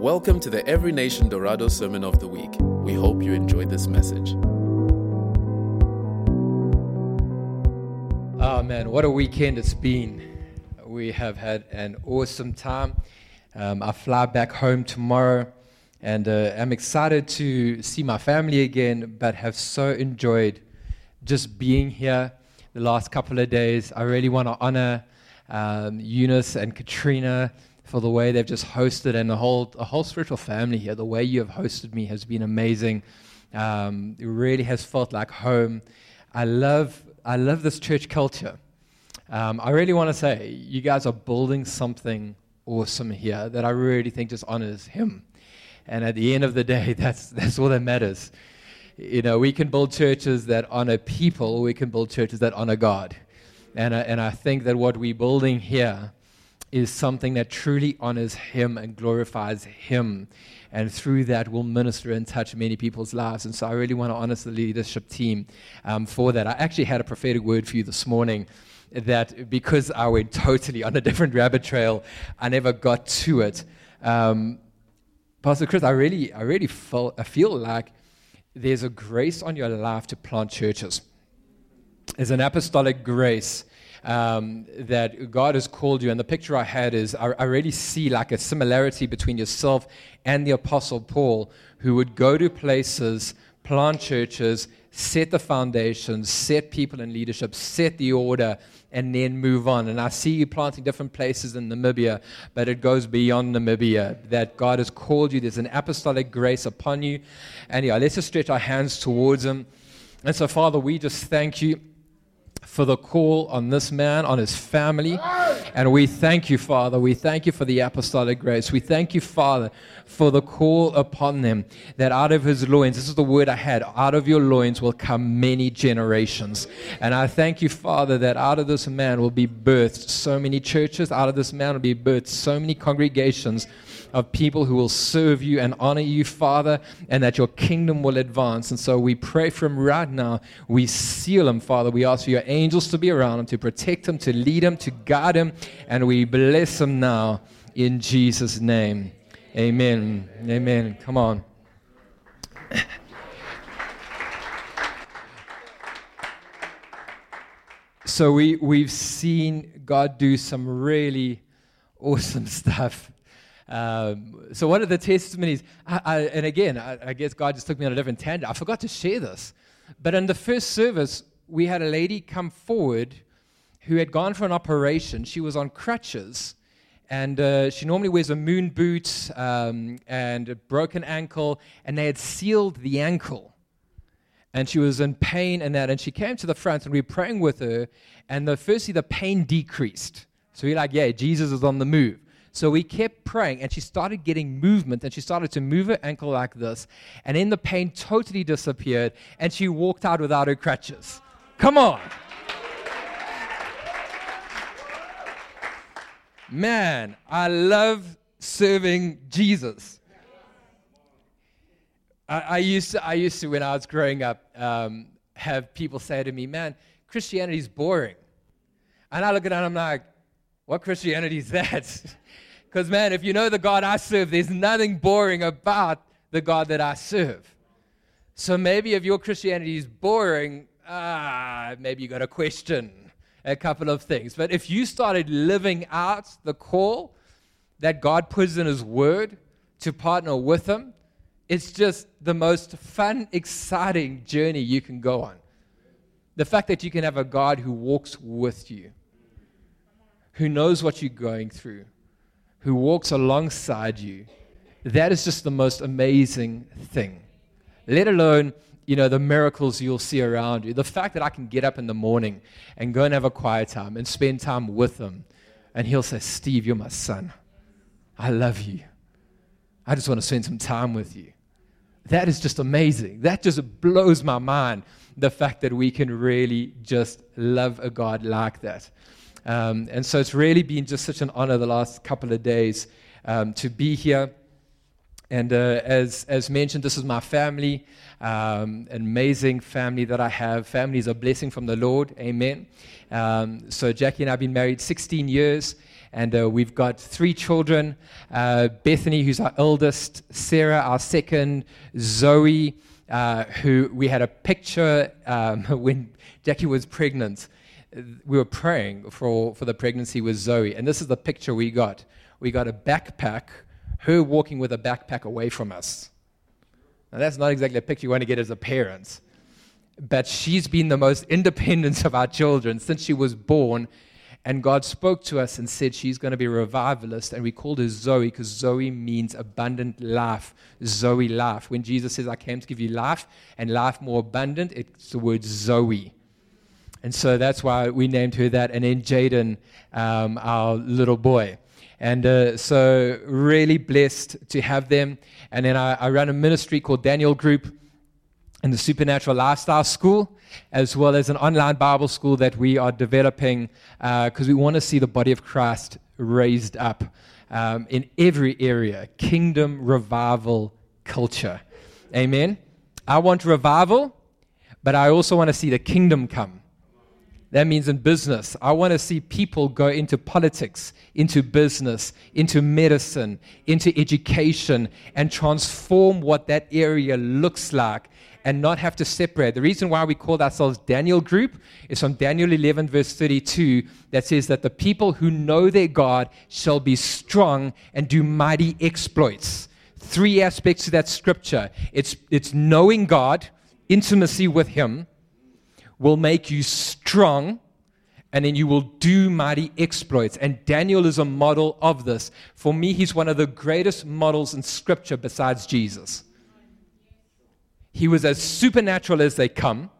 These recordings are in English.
Welcome to the Every Nation Dorado Sermon of the Week. We hope you enjoyed this message. Oh man, what a weekend it's been. We have had an awesome time. Um, I fly back home tomorrow and uh, I'm excited to see my family again, but have so enjoyed just being here the last couple of days. I really want to honor um, Eunice and Katrina for the way they've just hosted and the whole, the whole spiritual family here. The way you have hosted me has been amazing. Um, it really has felt like home. I love, I love this church culture. Um, I really want to say, you guys are building something awesome here that I really think just honors Him. And at the end of the day, that's, that's all that matters. You know, we can build churches that honor people, we can build churches that honor God. And, I, and I think that what we're building here is something that truly honors Him and glorifies Him. And through that, will minister and touch many people's lives. And so I really want to honor the leadership team um, for that. I actually had a prophetic word for you this morning that because I went totally on a different rabbit trail, I never got to it. Um, Pastor Chris, I really, I really feel, I feel like there's a grace on your life to plant churches. There's an apostolic grace um, that God has called you. And the picture I had is I, I really see like a similarity between yourself and the Apostle Paul, who would go to places, plant churches, set the foundations, set people in leadership, set the order, and then move on. And I see you planting different places in Namibia, but it goes beyond Namibia. That God has called you, there's an apostolic grace upon you. And yeah, let's just stretch our hands towards Him. And so, Father, we just thank you for the call on this man, on his family. And we thank you, Father. We thank you for the apostolic grace. We thank you, Father, for the call upon them that out of his loins, this is the word I had, out of your loins will come many generations. And I thank you, Father, that out of this man will be birthed so many churches, out of this man will be birthed so many congregations of people who will serve you and honor you, Father, and that your kingdom will advance. And so we pray from right now. We seal him, Father. We ask for your angels to be around him, to protect him, to lead him, to guide him, and we bless him now in Jesus' name. Amen. Amen. Come on. so we, we've seen God do some really awesome stuff um, so one of the testimonies, I, I, and again, I, I, guess God just took me on a different tangent. I forgot to share this, but in the first service, we had a lady come forward who had gone for an operation. She was on crutches, and uh, she normally wears a moon boot um, and a broken ankle, and they had sealed the ankle. And she was in pain and that, and she came to the front, and we were praying with her, and the, firstly the pain decreased. So we're like, yeah, Jesus is on the move. So we kept praying, and she started getting movement, and she started to move her ankle like this. And then the pain totally disappeared, and she walked out without her crutches. Come on. Man, I love serving Jesus. I, I, used to, I used to, when I was growing up, um, have people say to me, Man, Christianity is boring. And I look at it and I'm like, What Christianity is that? Because, man, if you know the God I serve, there's nothing boring about the God that I serve. So maybe if your Christianity is boring, ah, maybe you got to question a couple of things. But if you started living out the call that God puts in His Word to partner with Him, it's just the most fun, exciting journey you can go on. The fact that you can have a God who walks with you, who knows what you're going through, who walks alongside you, that is just the most amazing thing. Let alone, you know, the miracles you'll see around you. The fact that I can get up in the morning and go and have a quiet time and spend time with him. And he'll say, Steve, you're my son. I love you. I just want to spend some time with you. That is just amazing. That just blows my mind. The fact that we can really just love a God like that. Um, and so it's really been just such an honor the last couple of days um, to be here. And uh, as, as mentioned, this is my family, um, an amazing family that I have. Family is a blessing from the Lord. Amen. Um, so Jackie and I have been married 16 years. And uh, we've got three children uh, Bethany, who's our eldest, Sarah, our second, Zoe, uh, who we had a picture um, when Jackie was pregnant. We were praying for, for the pregnancy with Zoe. And this is the picture we got. We got a backpack, her walking with a backpack away from us. Now, that's not exactly a picture you want to get as a parent. But she's been the most independent of our children since she was born. And God spoke to us and said she's going to be a revivalist. And we called her Zoe because Zoe means abundant life. Zoe life. When Jesus says, I came to give you life and life more abundant, it's the word Zoe. And so that's why we named her that. And then Jaden, um, our little boy. And uh, so, really blessed to have them. And then I, I run a ministry called Daniel Group in the Supernatural Lifestyle School, as well as an online Bible school that we are developing because uh, we want to see the body of Christ raised up um, in every area kingdom, revival, culture. Amen. I want revival, but I also want to see the kingdom come. That means in business. I want to see people go into politics, into business, into medicine, into education, and transform what that area looks like and not have to separate. The reason why we call ourselves Daniel Group is from Daniel 11, verse 32, that says that the people who know their God shall be strong and do mighty exploits. Three aspects to that scripture it's, it's knowing God, intimacy with Him will make you strong and then you will do mighty exploits. And Daniel is a model of this. For me, he's one of the greatest models in Scripture besides Jesus. He was as supernatural as they come.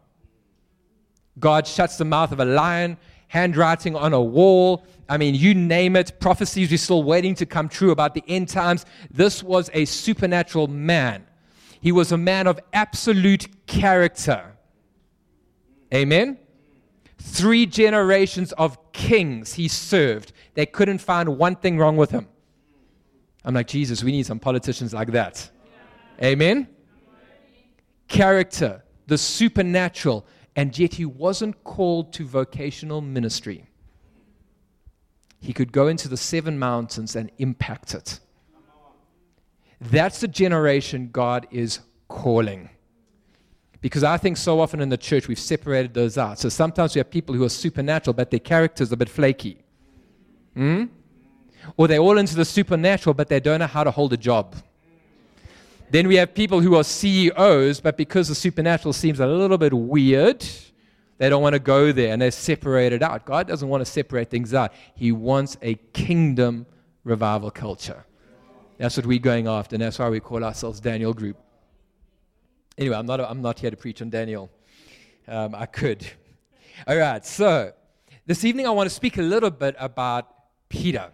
God shuts the mouth of a lion, handwriting on a wall. I mean, you name it. Prophecies are still waiting to come true about the end times. This was a supernatural man. He was a man of absolute character. Amen? Three generations of kings he served. They couldn't find one thing wrong with him. I'm like, Jesus, we need some politicians like that. Amen? Character, the supernatural, and yet he wasn't called to vocational ministry. He could go into the seven mountains and impact it. That's the generation God is calling. Because I think so often in the church we've separated those out. So sometimes we have people who are supernatural, but their character's a bit flaky. Hmm? Or they're all into the supernatural, but they don't know how to hold a job. Then we have people who are CEOs, but because the supernatural seems a little bit weird, they don't want to go there and they're separated out. God doesn't want to separate things out, He wants a kingdom revival culture. That's what we're going after, and that's why we call ourselves Daniel Group. Anyway, I'm not, I'm not here to preach on Daniel. Um, I could. All right, so this evening I want to speak a little bit about Peter.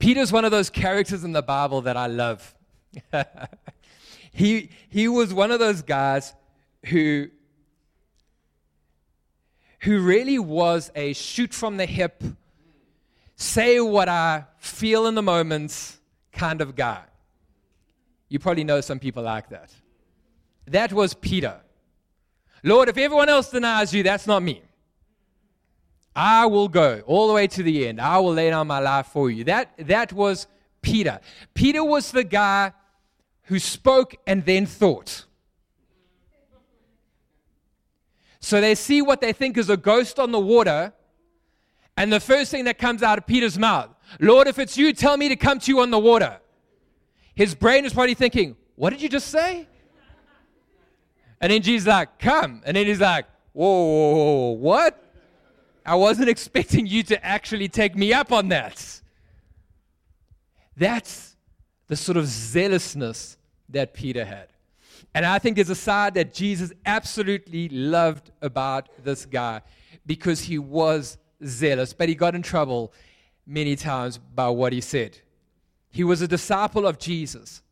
Peter's one of those characters in the Bible that I love. he, he was one of those guys who, who really was a shoot from the hip, say what I feel in the moment kind of guy. You probably know some people like that. That was Peter. Lord, if everyone else denies you, that's not me. I will go all the way to the end. I will lay down my life for you. That, that was Peter. Peter was the guy who spoke and then thought. So they see what they think is a ghost on the water, and the first thing that comes out of Peter's mouth Lord, if it's you, tell me to come to you on the water. His brain is probably thinking, What did you just say? And then Jesus like, Come. And then he's like, whoa, whoa, whoa, what? I wasn't expecting you to actually take me up on that. That's the sort of zealousness that Peter had. And I think there's a side that Jesus absolutely loved about this guy because he was zealous, but he got in trouble many times by what he said. He was a disciple of Jesus.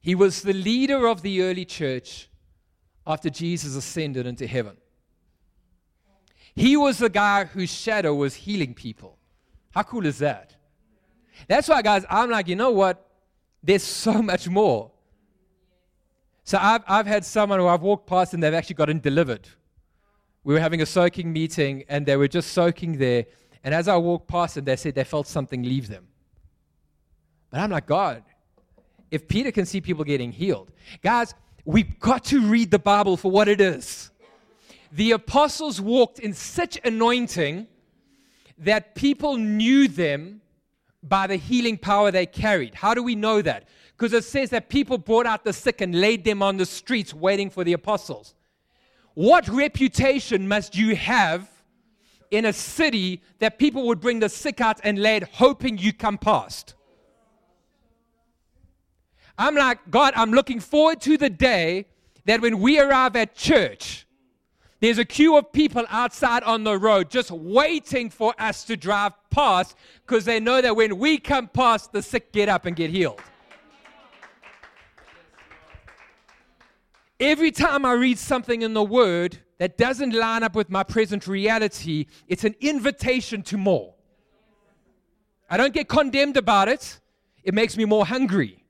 He was the leader of the early church after Jesus ascended into heaven. He was the guy whose shadow was healing people. How cool is that? That's why, guys, I'm like, you know what? There's so much more. So I've, I've had someone who I've walked past and they've actually gotten delivered. We were having a soaking meeting and they were just soaking there And as I walked past them, they said they felt something leave them. But I'm not God, if Peter can see people getting healed, guys, we've got to read the Bible for what it is. The apostles walked in such anointing that people knew them by the healing power they carried. How do we know that? Because it says that people brought out the sick and laid them on the streets waiting for the apostles. What reputation must you have in a city that people would bring the sick out and laid hoping you come past? I'm like, God, I'm looking forward to the day that when we arrive at church, there's a queue of people outside on the road just waiting for us to drive past because they know that when we come past, the sick get up and get healed. Every time I read something in the Word that doesn't line up with my present reality, it's an invitation to more. I don't get condemned about it, it makes me more hungry.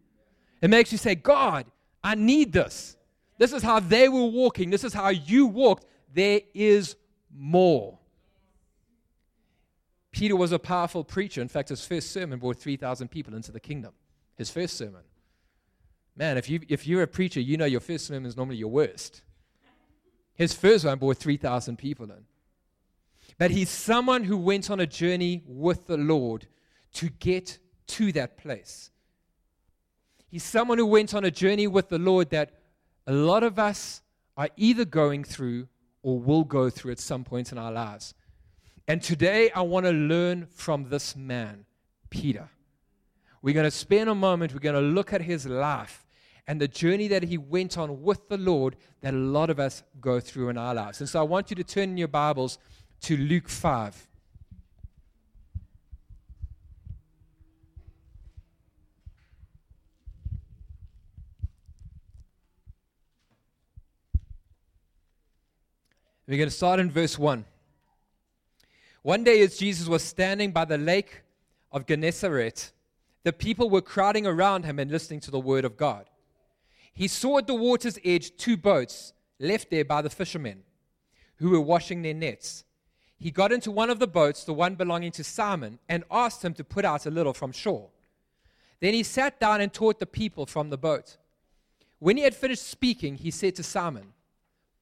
It makes you say, God, I need this. This is how they were walking, this is how you walked there is more. Peter was a powerful preacher. In fact, his first sermon brought 3,000 people into the kingdom. His first sermon. Man, if, you, if you're a preacher, you know your first sermon is normally your worst. His first one brought 3,000 people in. But he's someone who went on a journey with the Lord to get to that place. He's someone who went on a journey with the Lord that a lot of us are either going through or will go through at some point in our lives. And today I want to learn from this man, Peter. We're going to spend a moment, we're going to look at his life and the journey that he went on with the Lord that a lot of us go through in our lives. And so I want you to turn in your Bibles to Luke 5. We're going to start in verse 1. One day, as Jesus was standing by the lake of Gennesaret, the people were crowding around him and listening to the word of God. He saw at the water's edge two boats left there by the fishermen who were washing their nets. He got into one of the boats, the one belonging to Simon, and asked him to put out a little from shore. Then he sat down and taught the people from the boat. When he had finished speaking, he said to Simon,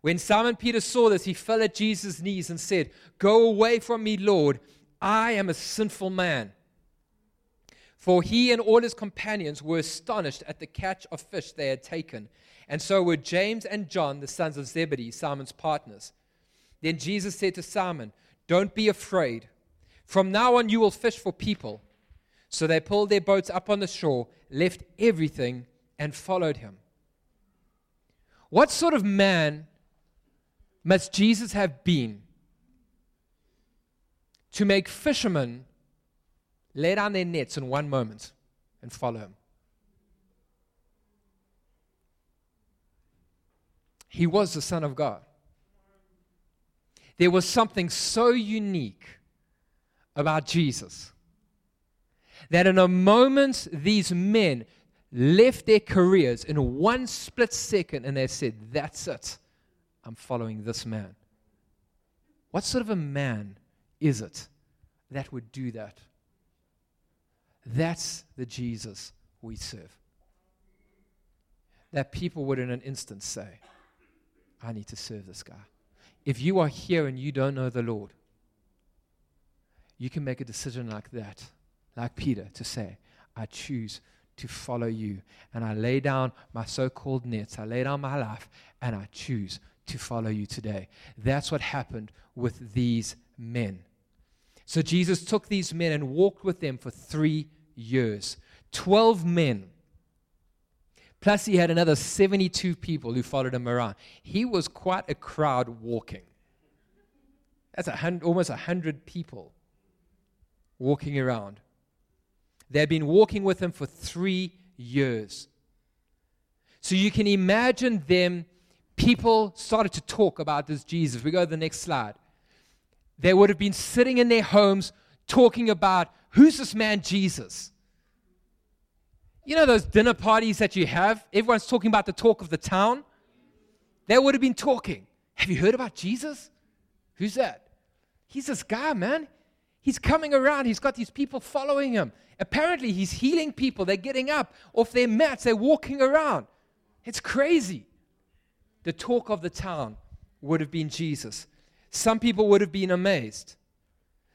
When Simon Peter saw this, he fell at Jesus' knees and said, Go away from me, Lord. I am a sinful man. For he and all his companions were astonished at the catch of fish they had taken. And so were James and John, the sons of Zebedee, Simon's partners. Then Jesus said to Simon, Don't be afraid. From now on, you will fish for people. So they pulled their boats up on the shore, left everything, and followed him. What sort of man must Jesus have been to make fishermen lay down their nets in one moment and follow him? He was the Son of God. There was something so unique about Jesus that in a moment, these men left their careers in one split second and they said, That's it. I'm following this man. What sort of a man is it that would do that? That's the Jesus we serve. That people would in an instant say, I need to serve this guy. If you are here and you don't know the Lord, you can make a decision like that, like Peter, to say, I choose to follow you. And I lay down my so called nets, I lay down my life, and I choose to follow you today. That's what happened with these men. So Jesus took these men and walked with them for three years. Twelve men. Plus, he had another 72 people who followed him around. He was quite a crowd walking. That's a hundred, almost 100 people. walking around. They had been walking with him for three years. So you can imagine them, people started to talk about this Jesus. We go to the next slide. They would have been sitting in their homes talking about who's this man Jesus? You know those dinner parties that you have? Everyone's talking about the talk of the town. They would have been talking. Have you heard about Jesus? Who's that? He's this guy, man. He's coming around. He's got these people following him. Apparently, he's healing people. They're getting up off their mats. They're walking around. It's crazy. The talk of the town would have been Jesus. Some people would have been amazed.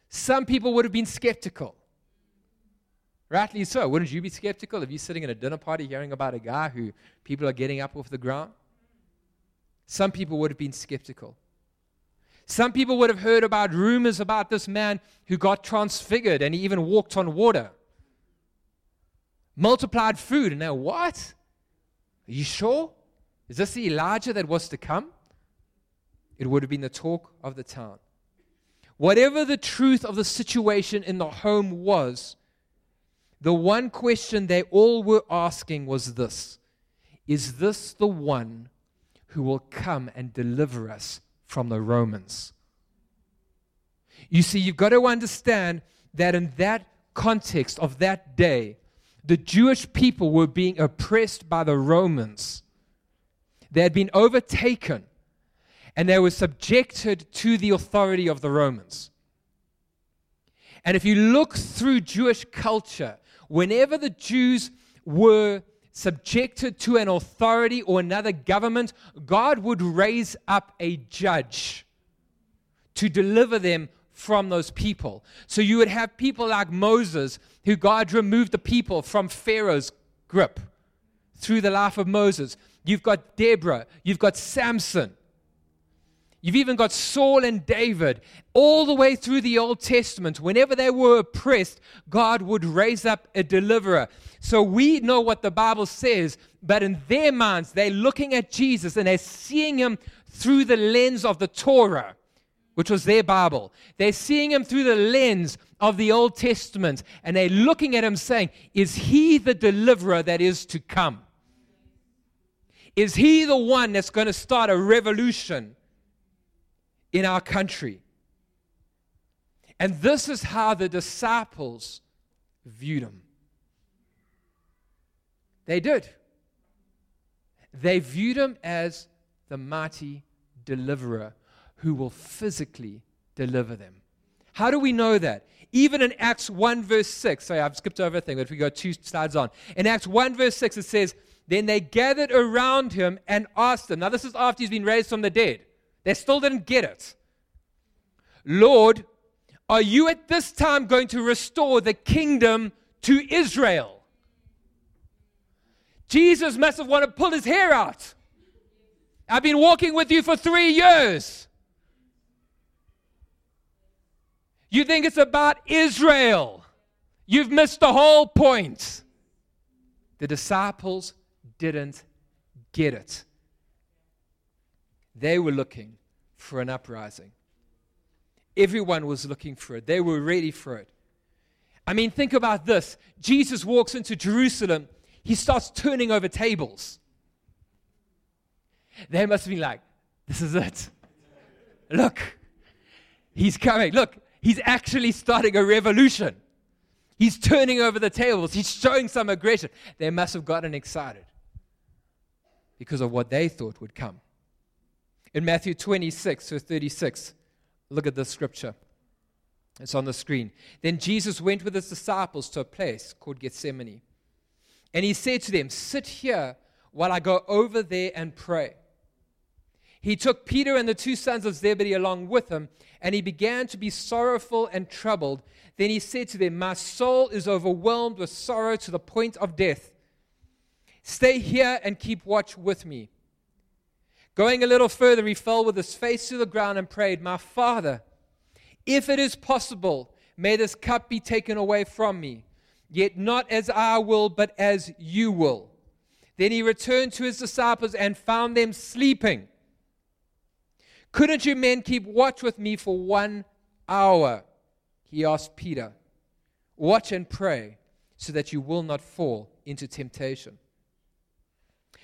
Some people would have been skeptical. Rightly so. Wouldn't you be skeptical if you're sitting in a dinner party hearing about a guy who people are getting up off the ground? Some people would have been skeptical. Some people would have heard about rumors about this man who got transfigured and he even walked on water. Multiplied food. And now, what? Are you sure? Is this the Elijah that was to come? It would have been the talk of the town. Whatever the truth of the situation in the home was, the one question they all were asking was this Is this the one who will come and deliver us from the Romans? You see, you've got to understand that in that context of that day, the Jewish people were being oppressed by the Romans. They had been overtaken and they were subjected to the authority of the Romans. And if you look through Jewish culture, whenever the Jews were subjected to an authority or another government, God would raise up a judge to deliver them from those people. So you would have people like Moses, who God removed the people from Pharaoh's grip through the life of Moses. You've got Deborah, you've got Samson, You've even got Saul and David. All the way through the Old Testament, whenever they were oppressed, God would raise up a deliverer. So we know what the Bible says, but in their minds, they're looking at Jesus and they're seeing him through the lens of the Torah, which was their Bible. They're seeing him through the lens of the Old Testament and they're looking at him saying, Is he the deliverer that is to come? Is he the one that's going to start a revolution? in our country. And this is how the disciples viewed him. They did. They viewed him as the mighty deliverer who will physically deliver them. How do we know that? Even in Acts 1, verse 6, sorry, I've skipped over a thing, but if we go two slides on. In Acts 1, verse 6, it says, Then they gathered around him and asked him. Now, this is after he's been raised from the dead. They still didn't get it. Lord, are you at this time going to restore the kingdom to Israel? Jesus must have wanted to pull his hair out. I've been walking with you for three years. You think it's about Israel. You've missed the whole point. The disciples didn't get it. They were looking for an uprising. Everyone was looking for it, they were ready for it. I mean, think about this Jesus walks into Jerusalem, he starts turning over tables. They must have been like, This is it. Look, he's coming. Look, he's actually starting a revolution. He's turning over the tables. He's showing some aggression. They must have gotten excited because of what they thought would come. In Matthew 26, verse 36, Look at this scripture. It's on the screen. Then Jesus went with his disciples to a place called Gethsemane. And he said to them, Sit here while I go over there and pray. He took Peter and the two sons of Zebedee along with him, and he began to be sorrowful and troubled. Then he said to them, My soul is overwhelmed with sorrow to the point of death. Stay here and keep watch with me. Going a little further, he fell with his face to the ground and prayed, My Father, if it is possible, may this cup be taken away from me. Yet not as I will, but as you will. Then he returned to his disciples and found them sleeping. Couldn't you men keep watch with me for one hour? He asked Peter. Watch and pray so that you will not fall into temptation.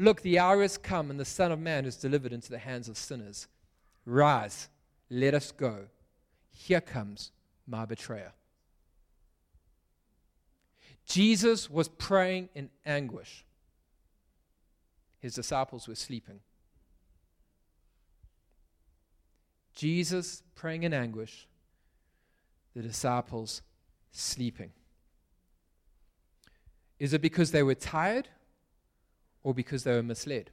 Look, the hour has come, and the Son of Man is delivered into the hands of sinners. Rise let us go. Here comes my betrayer. Jesus was praying in anguish. His disciples were sleeping. Jesus praying in anguish, the disciples sleeping. Is it because they were tired or because they were misled?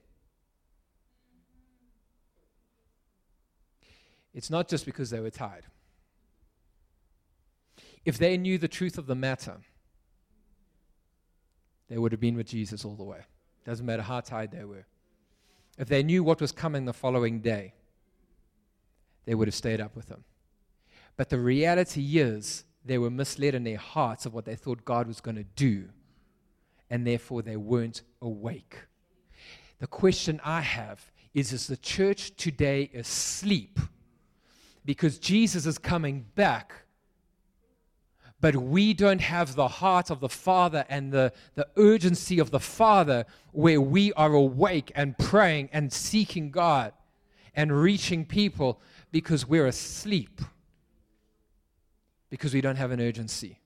It's not just because they were tired. If they knew the truth of the matter, they would have been with Jesus all the way. Doesn't matter how tired they were. If they knew what was coming the following day, they would have stayed up with him. But the reality is, they were misled in their hearts of what they thought God was going to do, and therefore they weren't awake. The question I have is Is the church today asleep? because Jesus is coming back. But we don't have the heart of the Father and the, the urgency of the Father where we are awake and praying and seeking God and reaching people because we're asleep. Because we don't have an urgency.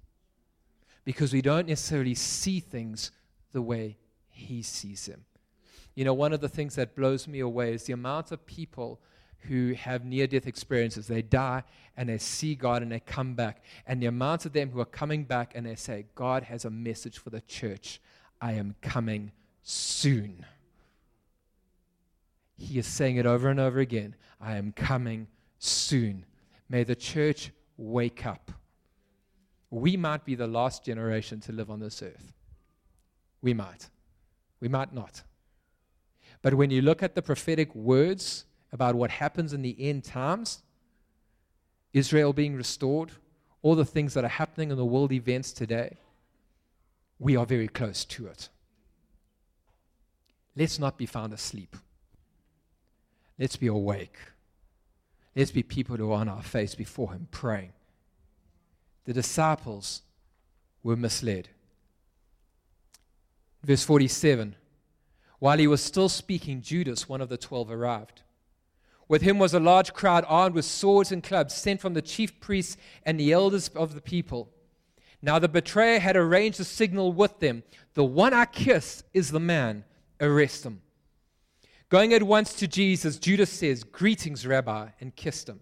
Because we don't necessarily see things the way He sees them. You know, one of the things that blows me away is the amount of people who have near death experiences. They die and they see God and they come back. And the amount of them who are coming back and they say, God has a message for the church. I am coming soon. He is saying it over and over again I am coming soon. May the church wake up. We might be the last generation to live on this earth. We might. We might not. But when you look at the prophetic words, about what happens in the end times, Israel being restored, all the things that are happening in the world events today, we are very close to it. Let's not be found asleep. Let's be awake. Let's be people who are on our face before Him praying. The disciples were misled. Verse 47 While he was still speaking, Judas, one of the twelve, arrived. With him was a large crowd armed with swords and clubs, sent from the chief priests and the elders of the people. Now the betrayer had arranged a signal with them The one I kiss is the man, arrest him. Going at once to Jesus, Judas says, Greetings, Rabbi, and kissed him.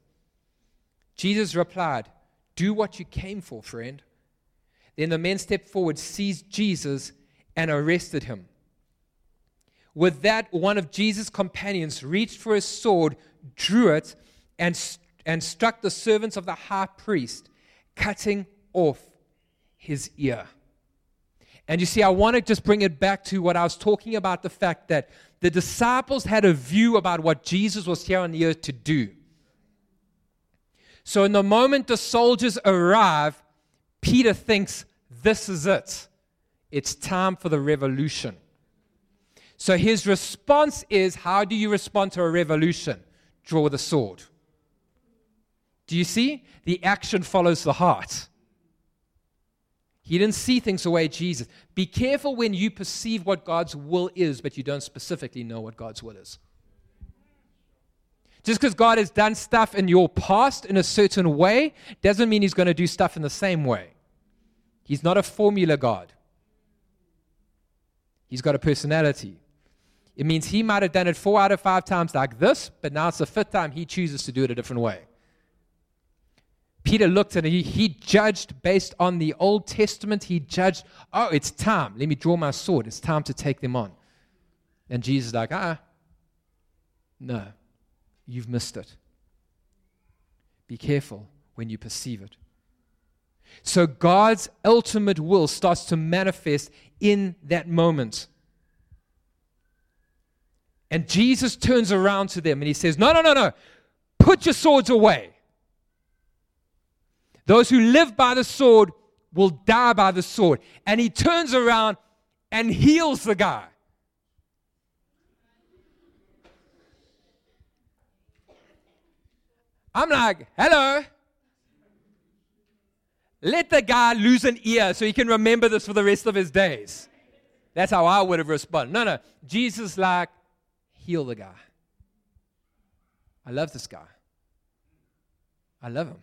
Jesus replied, Do what you came for, friend. Then the men stepped forward, seized Jesus, and arrested him. With that, one of Jesus' companions reached for his sword drew it, and, and struck the servants of the high priest, cutting off his ear. And you see, I want to just bring it back to what I was talking about the fact that the disciples had a view about what Jesus was here on the earth to do. So, in the moment the soldiers arrive, Peter thinks, This is it. It's time for the revolution. So, his response is How do you respond to a revolution? draw the sword. Do you see? The action follows the heart. He didn't see things the way Jesus. Be careful when you perceive what God's will is, but you don't specifically know what God's will is. Just because God has done stuff in your past in a certain way doesn't mean He's going to do stuff in the same way. He's not a formula God, He's got a personality. It means he might have done it four out of five times like this, but now it's the fifth time he chooses to do it a different way. Peter looked and he, he judged based on the Old Testament. He judged, oh, it's time. Let me draw my sword. It's time to take them on. And Jesus is like, ah, no, you've missed it. Be careful when you perceive it. So God's ultimate will starts to manifest in that moment. And Jesus turns around to them and he says, No, no, no, no. Put your swords away. Those who live by the sword will die by the sword. And he turns around and heals the guy. I'm like, hello. Let the guy lose an ear so he can remember this for the rest of his days. That's how I would have responded. No, no. Jesus, like, heal the guy. I love this guy. I love him.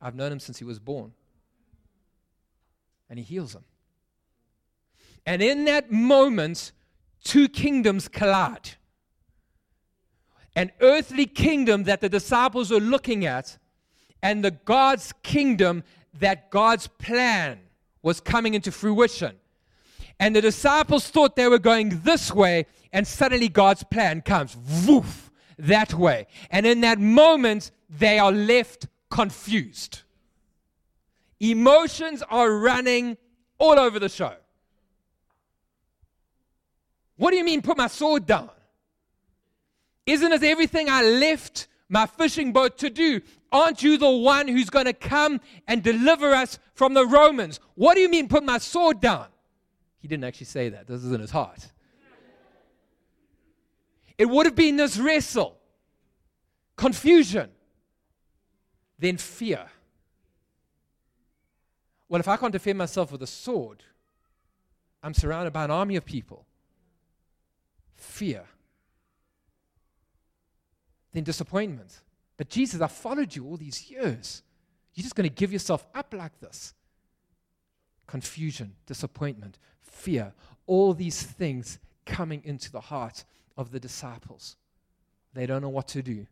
I've known him since he was born. And he heals him. And in that moment, two kingdoms collide. An earthly kingdom that the disciples are looking at, and the God's kingdom that God's plan was coming into fruition. And the disciples thought they were going this way, and suddenly God's plan comes, woof, that way. And in that moment, they are left confused. Emotions are running all over the show. What do you mean, put my sword down? Isn't it everything I left my fishing boat to do? Aren't you the one who's going to come and deliver us from the Romans? What do you mean, put my sword down? He didn't actually say that. This is in his heart. It would have been this wrestle, confusion, then fear. Well, if I can't defend myself with a sword, I'm surrounded by an army of people. Fear. Then disappointment. But Jesus, I followed you all these years. You're just going to give yourself up like this. Confusion, disappointment, fear, all these things coming into the heart of the disciples. They don't know what to do.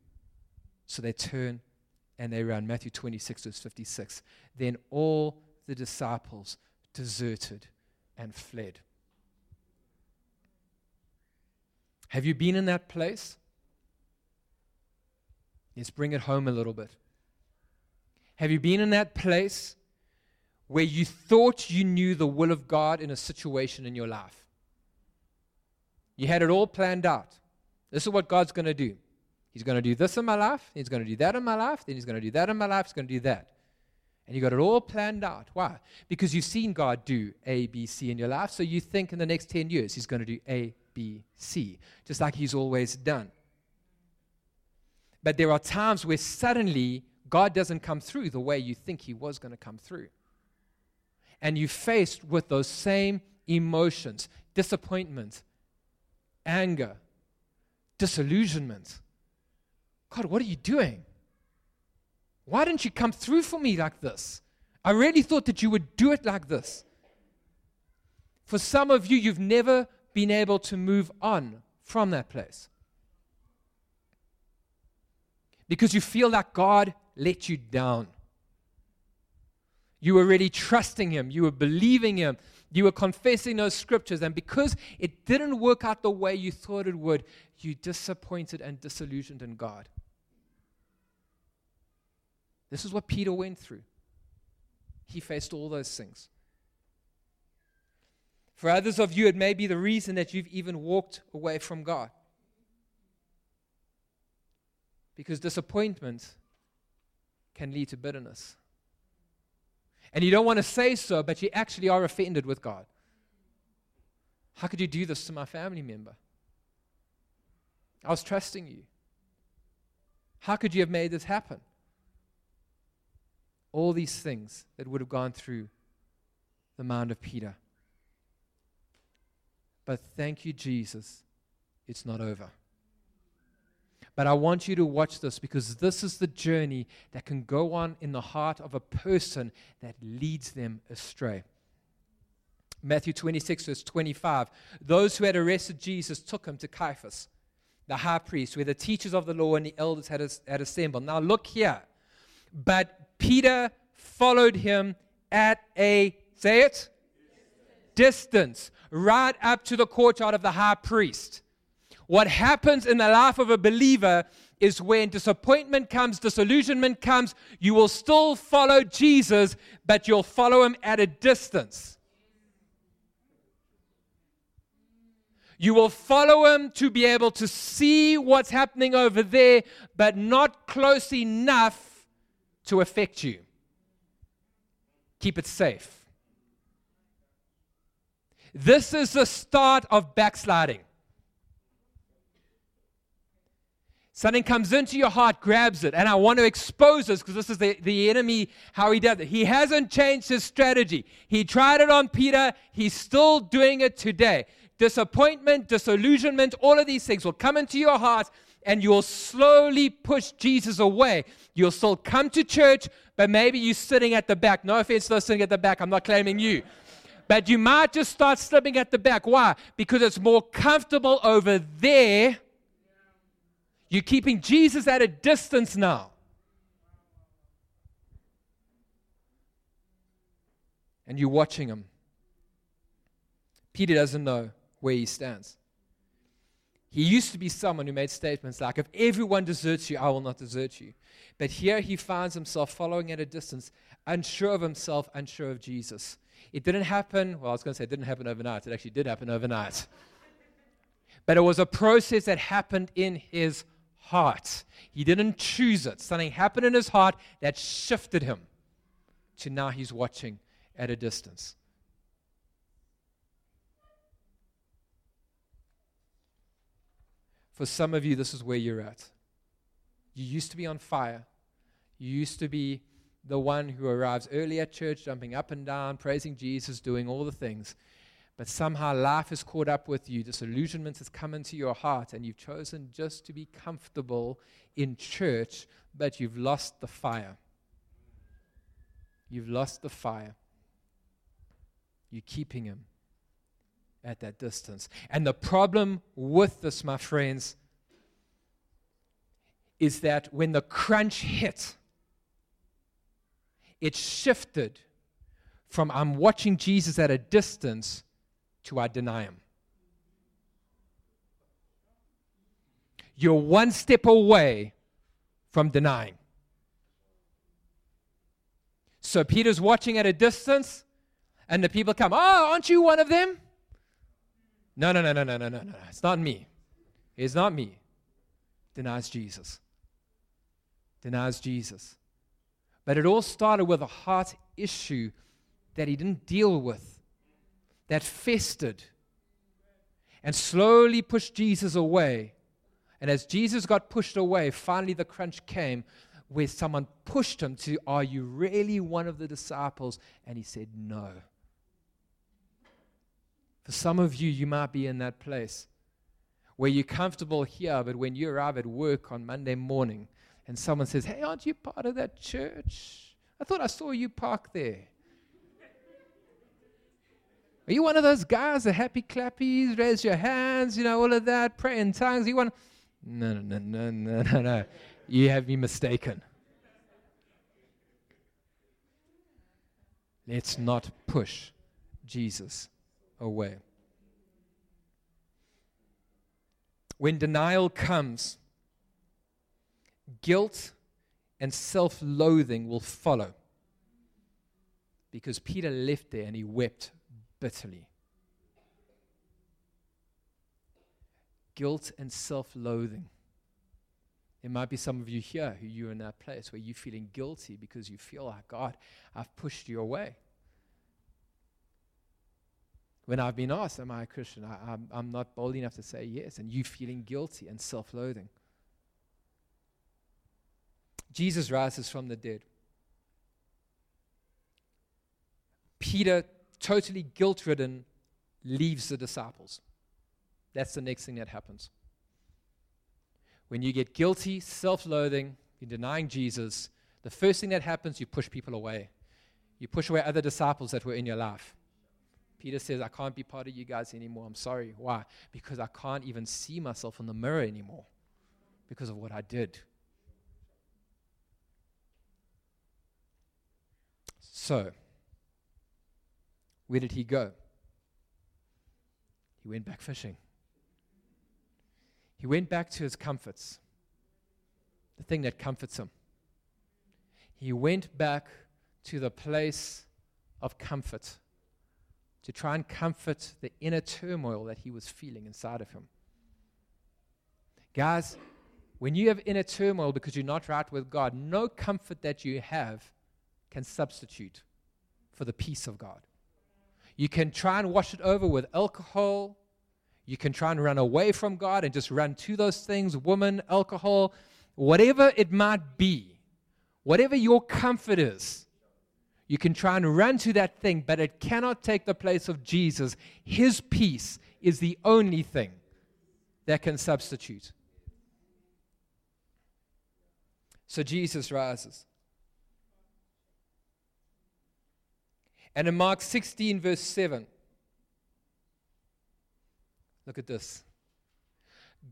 So they turn and they run. Matthew 26, verse 56. Then all the disciples deserted and fled. Have you been in that place? Let's bring it home a little bit. Have you been in that place where you thought you knew the will of God in a situation in your life? You had it all planned out. This is what God's going to do. He's going to do this in my life. He's going to do that in my life. Then he's going to do that in my life. He's going to do that. And you got it all planned out. Why? Because you've seen God do A, B, C in your life. So you think in the next 10 years he's going to do A, B, C, just like he's always done. But there are times where suddenly God doesn't come through the way you think He was going to come through. And you're faced with those same emotions disappointment, anger, disillusionment. God, what are you doing? Why didn't you come through for me like this? I really thought that you would do it like this. For some of you, you've never been able to move on from that place because you feel that God let you down. You were really trusting Him, you were believing Him, you were confessing those scriptures, and because it didn't work out the way you thought it would, you disappointed and disillusioned in God. This is what Peter went through. He faced all those things. For others of you, it may be the reason that you've even walked away from God. Because disappointment can lead to bitterness. And you don't want to say so, but you actually are offended with God. How could you do this to my family member? I was trusting you. How could you have made this happen? All these things that would have gone through the mind of Peter. But thank you, Jesus, it's not over. But I want you to watch this because this is the journey that can go on in the heart of a person that leads them astray. Matthew 26, verse 25. Those who had arrested Jesus took him to Caiaphas, the high priest, where the teachers of the law and the elders had, had assembled. Now look here. But Peter followed him at a, say it, distance, right up to the courtyard of the high priest. What happens in the life of a believer is when disappointment comes, disillusionment comes, you will still follow Jesus, but you'll follow him at a distance. You will follow him to be able to see what's happening over there, but not close enough to affect you. Keep it safe. This is the start of backsliding. Something comes into your heart, grabs it, and I want to expose this because this is the, the enemy, how he does it. He hasn't changed his strategy. He tried it on Peter, he's still doing it today. Disappointment, disillusionment, all of these things will come into your heart and you'll slowly push Jesus away. You'll still come to church, but maybe you're sitting at the back. No offense to those sitting at the back, I'm not claiming you. But you might just start slipping at the back. Why? Because it's more comfortable over there you're keeping Jesus at a distance now. And you're watching him. Peter doesn't know where he stands. He used to be someone who made statements like, If everyone deserts you, I will not desert you. But here he finds himself following at a distance, unsure of himself, unsure of Jesus. It didn't happen, well, I was going to say it didn't happen overnight. It actually did happen overnight. but it was a process that happened in his heart. He didn't choose it. Something happened in his heart that shifted him to now he's watching at a distance. For some of you, this is where you're at. You used to be on fire. You used to be the one who arrives early at church, jumping up and down, praising Jesus, doing all the things but somehow life has caught up with you, disillusionment has come into your heart, and you've chosen just to be comfortable in church, but you've lost the fire. You've lost the fire. You're keeping him at that distance. And the problem with this, my friends, is that when the crunch hit, it shifted from I'm watching Jesus at a distance to I deny him. You're one step away from denying. So Peter's watching at a distance, and the people come, Oh, aren't you one of them? No, no, no, no, no, no, no, no. It's not me. It's not me. Denies Jesus. Denies Jesus. But it all started with a heart issue that he didn't deal with that festered and slowly pushed Jesus away. And as Jesus got pushed away, finally the crunch came where someone pushed him to, Are you really one of the disciples? And he said, No. For some of you, you might be in that place where you're comfortable here, but when you arrive at work on Monday morning and someone says, Hey, aren't you part of that church? I thought I saw you park there. Are you one of those guys, the happy clappies, raise your hands, you know, all of that, pray in tongues? Are you one? No, no, no, no, no, no. You have me mistaken. Let's not push Jesus away. When denial comes, guilt and self loathing will follow. Because Peter left there and he wept bitterly. Guilt and self loathing. There might be some of you here who you're in that place where you're feeling guilty because you feel like, God, I've pushed you away. When I've been asked, Am I a Christian? I, I'm, I'm not bold enough to say yes, and you feeling guilty and self loathing. Jesus rises from the dead. Peter totally guilt ridden, leaves the disciples. That's the next thing that happens. When you get guilty, self loathing, you're denying Jesus, the first thing that happens, you push people away. You push away other disciples that were in your life. Peter says, I can't be part of you guys anymore. I'm sorry. Why? Because I can't even see myself in the mirror anymore because of what I did. So, where did he go? He went back fishing. He went back to his comforts, the thing that comforts him. He went back to the place of comfort, to try and comfort the inner turmoil that he was feeling inside of him. Guys, when you have inner turmoil because you're not right with God, no comfort that you have can substitute for the peace of God. You can try and wash it over with alcohol. You can try and run away from God and just run to those things woman, alcohol, whatever it might be, whatever your comfort is. You can try and run to that thing, but it cannot take the place of Jesus. His peace is the only thing that can substitute. So Jesus rises. And in Mark 16, verse 7, look at this.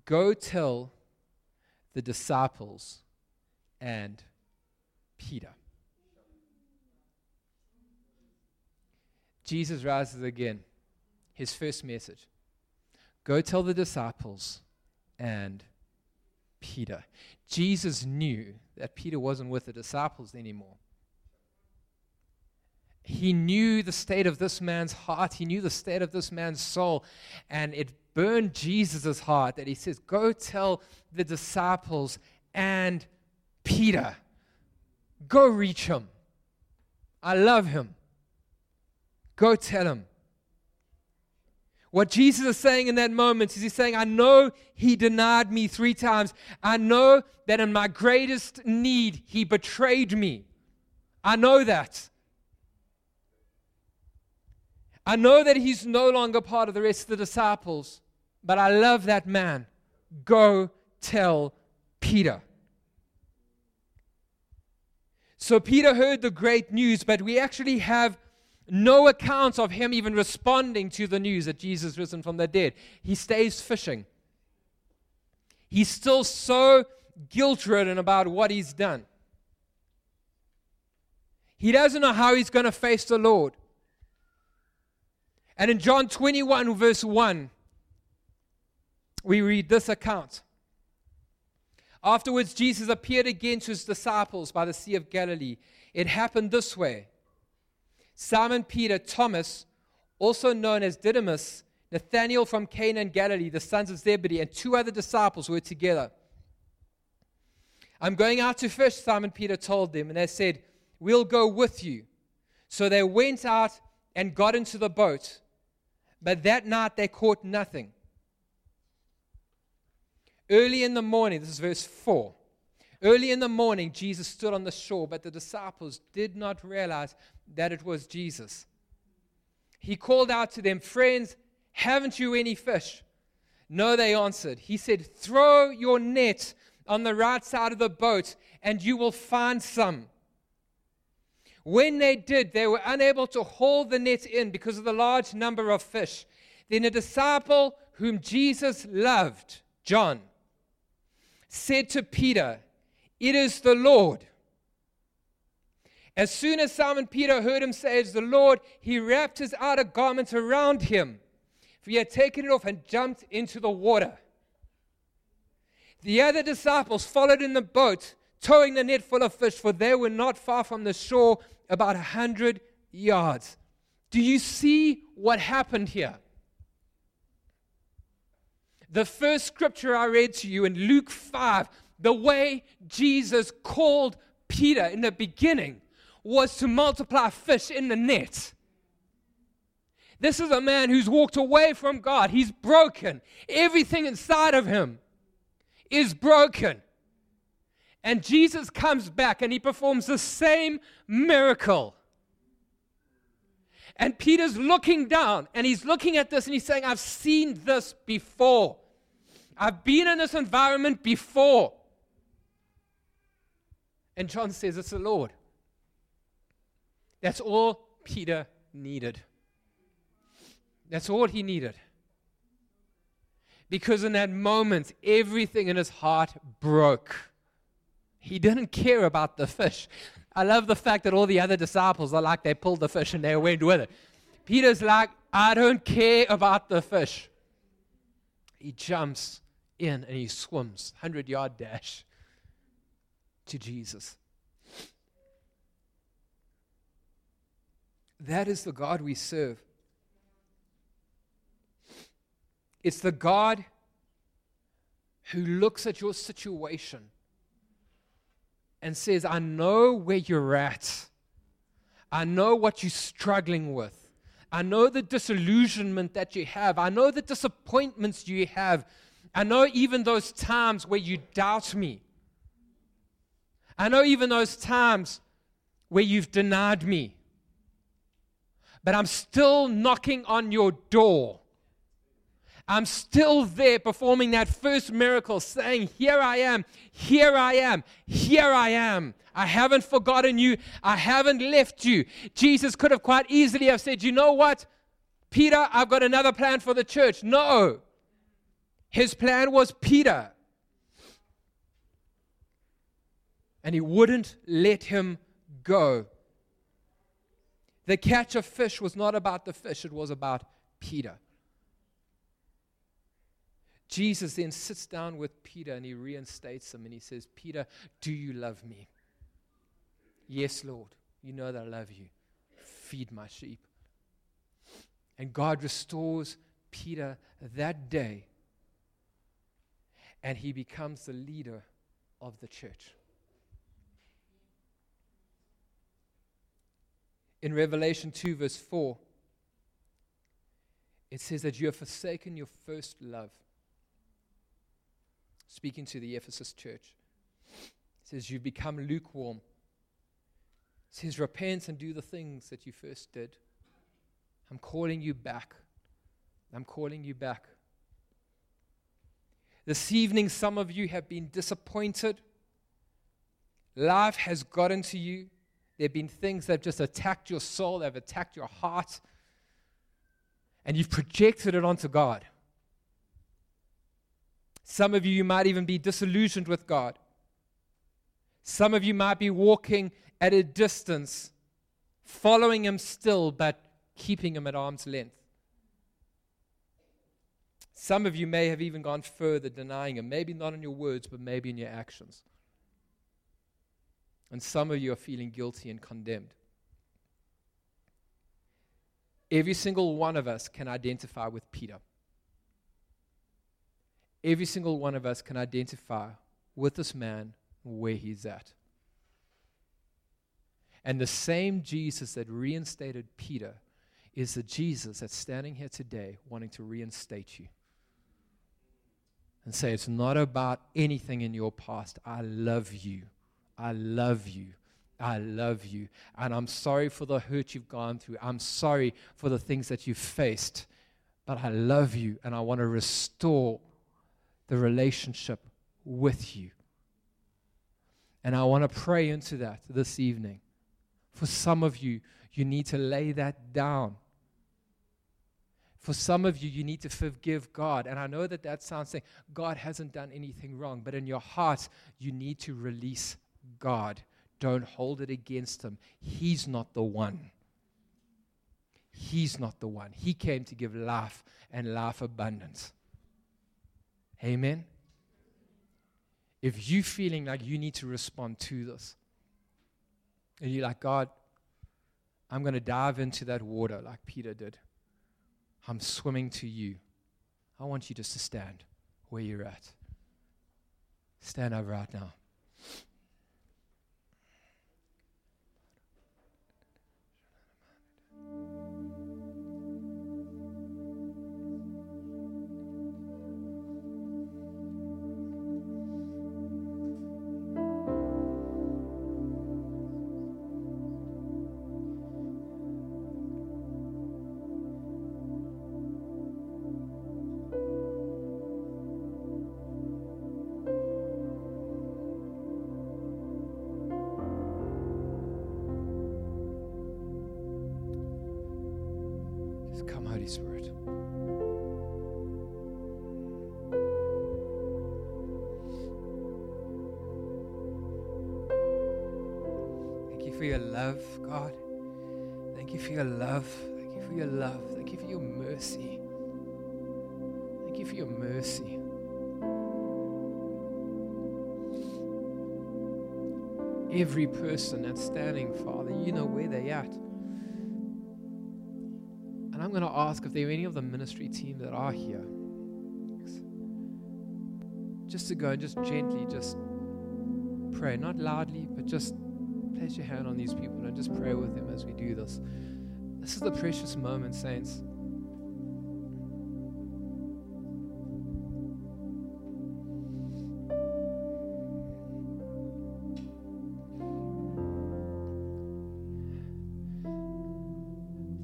Go tell the disciples and Peter. Jesus rises again. His first message Go tell the disciples and Peter. Jesus knew that Peter wasn't with the disciples anymore. He knew the state of this man's heart. He knew the state of this man's soul. And it burned Jesus' heart that he says, Go tell the disciples and Peter. Go reach him. I love him. Go tell him. What Jesus is saying in that moment is He's saying, I know He denied me three times. I know that in my greatest need, He betrayed me. I know that. I know that He's no longer part of the rest of the disciples, but I love that man. Go tell Peter. So Peter heard the great news, but we actually have no accounts of him even responding to the news that Jesus risen from the dead. He stays fishing. He's still so guilt ridden about what he's done. He doesn't know how he's going to face the Lord. And in John 21, verse 1, we read this account. Afterwards, Jesus appeared again to his disciples by the Sea of Galilee. It happened this way Simon Peter, Thomas, also known as Didymus, Nathanael from Cana in Galilee, the sons of Zebedee, and two other disciples were together. I'm going out to fish, Simon Peter told them, and they said, We'll go with you. So they went out and got into the boat, but that night they caught nothing. Early in the morning, this is verse 4. Early in the morning, Jesus stood on the shore, but the disciples did not realize that it was Jesus. He called out to them, Friends, haven't you any fish? No, they answered. He said, Throw your net on the right side of the boat, and you will find some. When they did, they were unable to haul the net in because of the large number of fish. Then a disciple whom Jesus loved, John, said to Peter, It is the Lord. As soon as Simon Peter heard him say, It's the Lord, he wrapped his outer garment around him, for he had taken it off and jumped into the water. The other disciples followed in the boat, towing the net full of fish, for they were not far from the shore, about a hundred yards. Do you see what happened here? The first scripture I read to you in Luke 5, the way Jesus called Peter in the beginning was to multiply fish in the net. This is a man who's walked away from God. He's broken. Everything inside of him is broken. And Jesus comes back and he performs the same miracle. And Peter's looking down and he's looking at this and he's saying, I've seen this before. I've been in this environment before. And John says, It's the Lord. That's all Peter needed. That's all he needed. Because in that moment, everything in his heart broke. He didn't care about the fish. I love the fact that all the other disciples are like they pulled the fish and they went with it. Peter's like, I don't care about the fish. He jumps in and he swims, 100 yard dash to Jesus. That is the God we serve. It's the God who looks at your situation and says, I know where you're at. I know what you're struggling with. I know the disillusionment that you have. I know the disappointments you have. I know even those times where you doubt me. I know even those times where you've denied me. But I'm still knocking on your door. I'm still there performing that first miracle, saying, Here I am, here I am, here I am. I haven't forgotten you, I haven't left you. Jesus could have quite easily have said, You know what? Peter, I've got another plan for the church. No. His plan was Peter. And he wouldn't let him go. The catch of fish was not about the fish, it was about Peter. Jesus then sits down with Peter and he reinstates him and he says, Peter, do you love me? Yes, Lord. You know that I love you. Feed my sheep. And God restores Peter that day and he becomes the leader of the church. In Revelation 2, verse 4, it says that you have forsaken your first love speaking to the Ephesus church. It says, You've become lukewarm. It says, Repent and do the things that you first did. I'm calling you back. I'm calling you back. This evening, some of you have been disappointed. Life has gotten to you. There have been things that have just attacked your soul, they've attacked your heart, and you've projected it onto God. Some of you, you might even be disillusioned with God. Some of you might be walking at a distance, following Him still, but keeping Him at arm's length. Some of you may have even gone further, denying Him, maybe not in your words, but maybe in your actions. And some of you are feeling guilty and condemned. Every single one of us can identify with Peter. Every single one of us can identify with this man where he's at. And the same Jesus that reinstated Peter is the Jesus that's standing here today wanting to reinstate you. And say, it's not about anything in your past. I love you. I love you. I love you. And I'm sorry for the hurt you've gone through. I'm sorry for the things that you've faced. But I love you and I want to restore the relationship with you. And I want to pray into that this evening. For some of you, you need to lay that down. For some of you, you need to forgive God. And I know that that sounds like God hasn't done anything wrong, but in your heart, you need to release God. Don't hold it against Him. He's not the one. He's not the one. He came to give life and life abundance. Amen. If you're feeling like you need to respond to this, and you're like, God, I'm going to dive into that water like Peter did. I'm swimming to you. I want you just to stand where you're at. Stand up right now. Every person that's standing, Father. You know where they're at. And I'm going to ask if there are any of the ministry team that are here just to go and just gently just pray, not loudly, but just place your hand on these people and just pray with them as we do this. This is the precious moment, saints.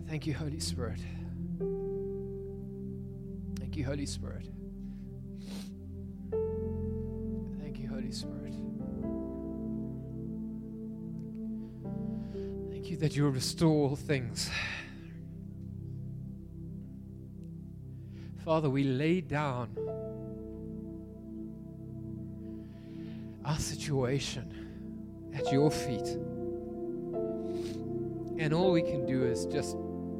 Thank you, Holy Spirit. Thank you, Holy Spirit. That you restore all things. Father, we lay down our situation at your feet. And all we can do is just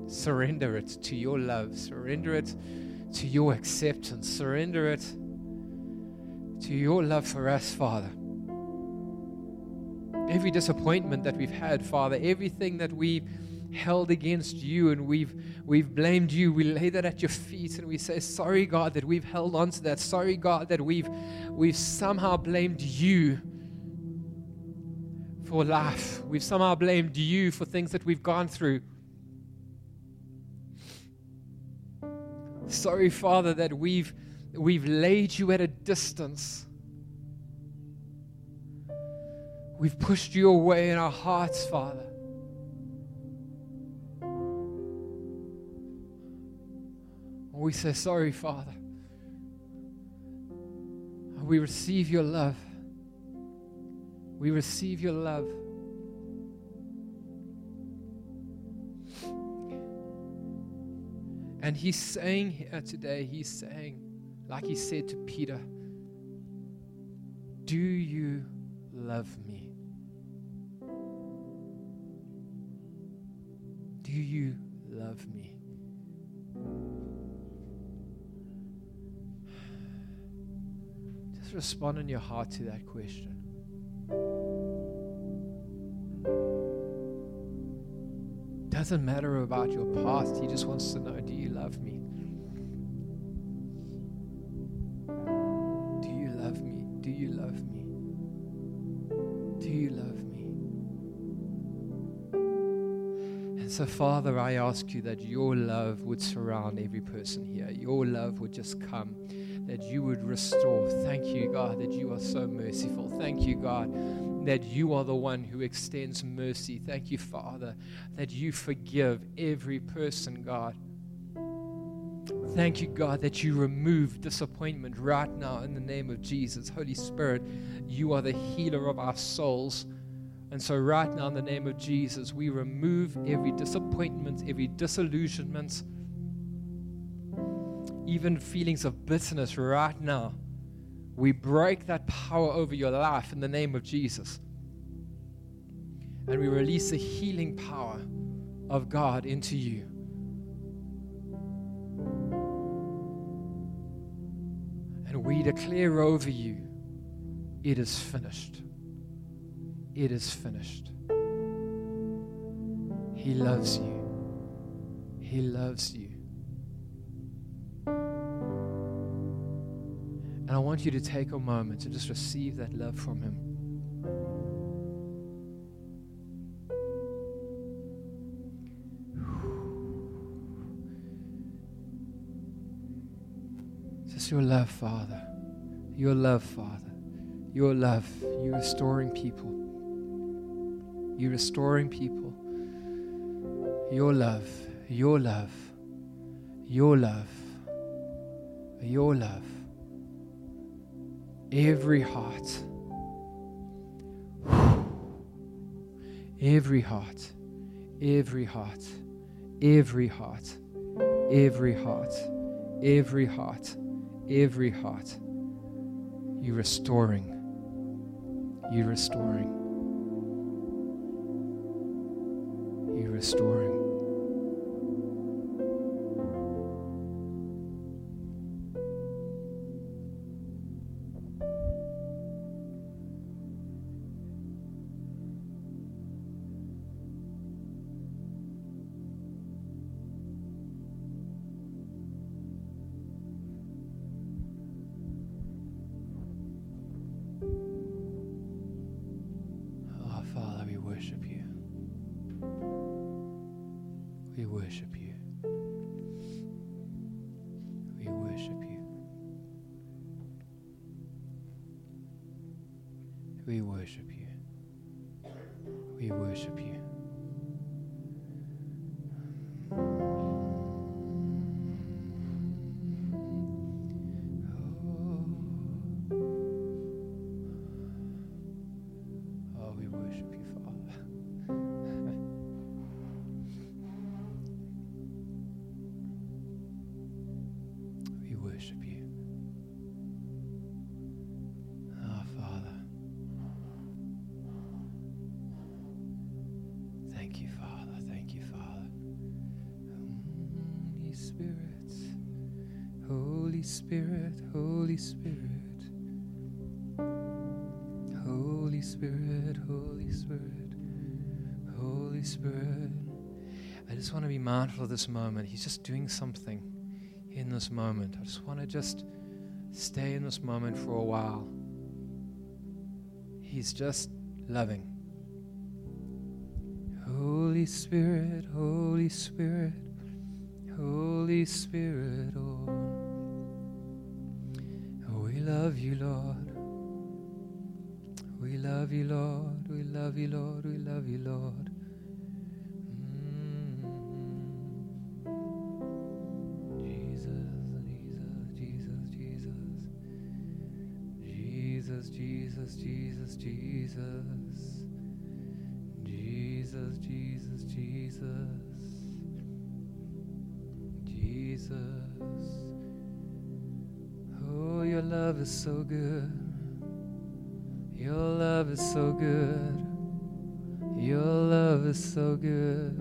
surrender it to your love, surrender it to your acceptance, surrender it to your love for us, Father. Every disappointment that we've had, Father, everything that we've held against you and we've we've blamed you, we lay that at your feet and we say, Sorry, God, that we've held on to that. Sorry, God, that we've we've somehow blamed you for life. We've somehow blamed you for things that we've gone through. Sorry, Father, that we've, we've laid you at a distance. We've pushed you away in our hearts, Father. We say, Sorry, Father. We receive your love. We receive your love. And he's saying here today, he's saying, like he said to Peter, Do you love me? Do you love me? Just respond in your heart to that question. doesn't matter about your past. He just wants to know do you love me? So, Father, I ask you that your love would surround every person here. Your love would just come, that you would restore. Thank you, God, that you are so merciful. Thank you, God that you are the one who extends mercy. Thank you, Father, that you forgive every person, God. Thank you, God, that you remove disappointment right now in the name of Jesus. Holy Spirit, you are the healer of our souls. And so, right now, in the name of Jesus, we remove every disappointment, every disillusionment, even feelings of bitterness right now. We break that power over your life in the name of Jesus. And we release the healing power of God into you. And we declare over you, it is finished. It is finished. He loves you. He loves you. And I want you to take a moment to just receive that love from Him. Just your love, Father. Your love, Father. Your love. You restoring people. You restoring people. Your love. Your love. Your love. Your love every heart. Every heart, every heart, every heart, every heart, every heart, every heart. You restoring, you restoring, restoring. Spirit. I just want to be mindful of this moment. He's just doing something in this moment. I just want to just stay in this moment for a while. He's just loving. Holy Spirit, Holy Spirit, Holy Spirit, oh, oh we love you, Lord. We love you, Lord. We love you, Lord. We love you, Lord. Jesus. Jesus, Jesus, Jesus. Jesus. Oh, your love is so good. Your love is so good. Your love is so good.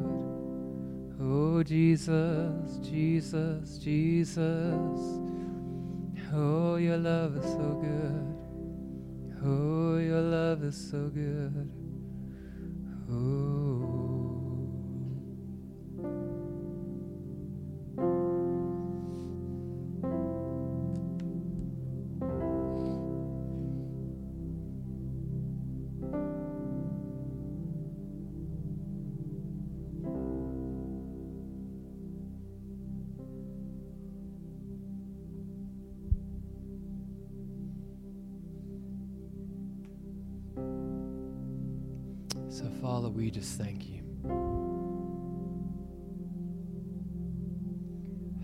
Oh, Jesus, Jesus, Jesus. Oh, your love is so good. Oh, your love is so good. Oh. We just thank you.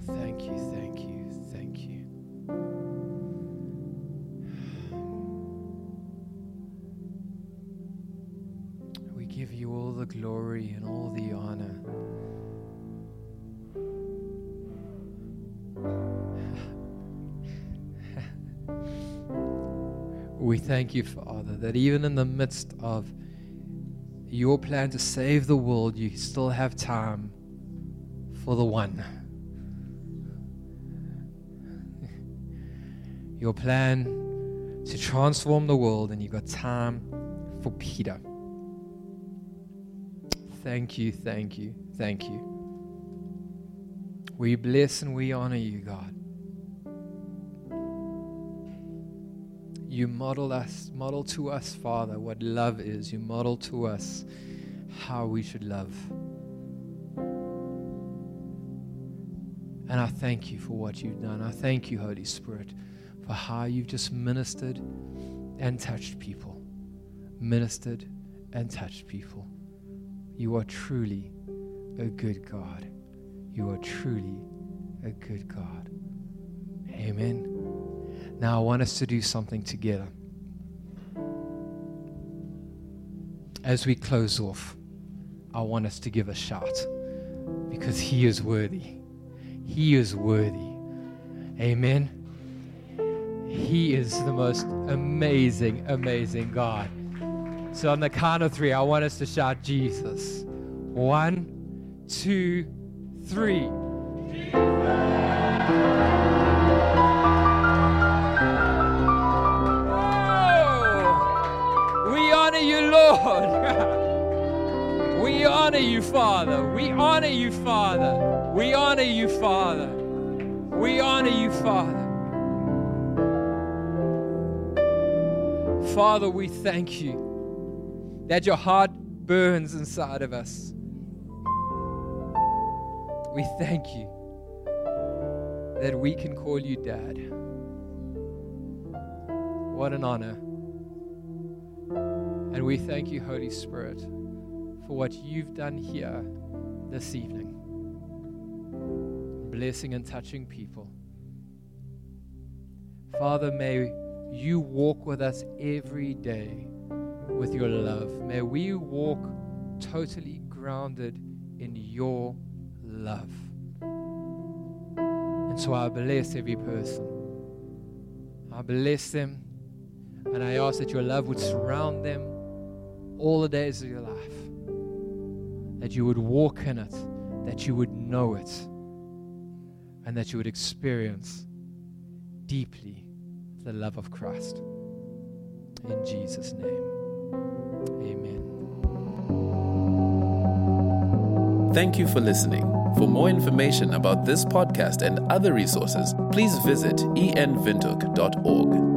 Thank you, thank you, thank you. We give you all the glory and all the honor. We thank you, Father, that even in the midst of your plan to save the world, you still have time for the one. Your plan to transform the world, and you got time for Peter. Thank you, thank you, thank you. We bless and we honor you, God. You model us, model to us, Father, what love is. You model to us how we should love. And I thank you for what you've done. I thank you, Holy Spirit, for how you've just ministered and touched people. Ministered and touched people. You are truly a good God. You are truly a good God. Amen. Now, I want us to do something together. As we close off, I want us to give a shout because He is worthy. He is worthy. Amen. He is the most amazing, amazing God. So, on the count of three, I want us to shout Jesus. One, two, three. Oh, Lord. we honor you, Father. We honor you, Father. We honor you, Father. We honor you, Father. Father, we thank you that your heart burns inside of us. We thank you that we can call you Dad. What an honor. And we thank you, Holy Spirit, for what you've done here this evening. Blessing and touching people. Father, may you walk with us every day with your love. May we walk totally grounded in your love. And so I bless every person. I bless them and I ask that your love would surround them all the days of your life. That you would walk in it, that you would know it, and that you would experience deeply the love of Christ. In Jesus' name, amen. Thank you for listening. For more information about this podcast and other resources, please visit envintook.org.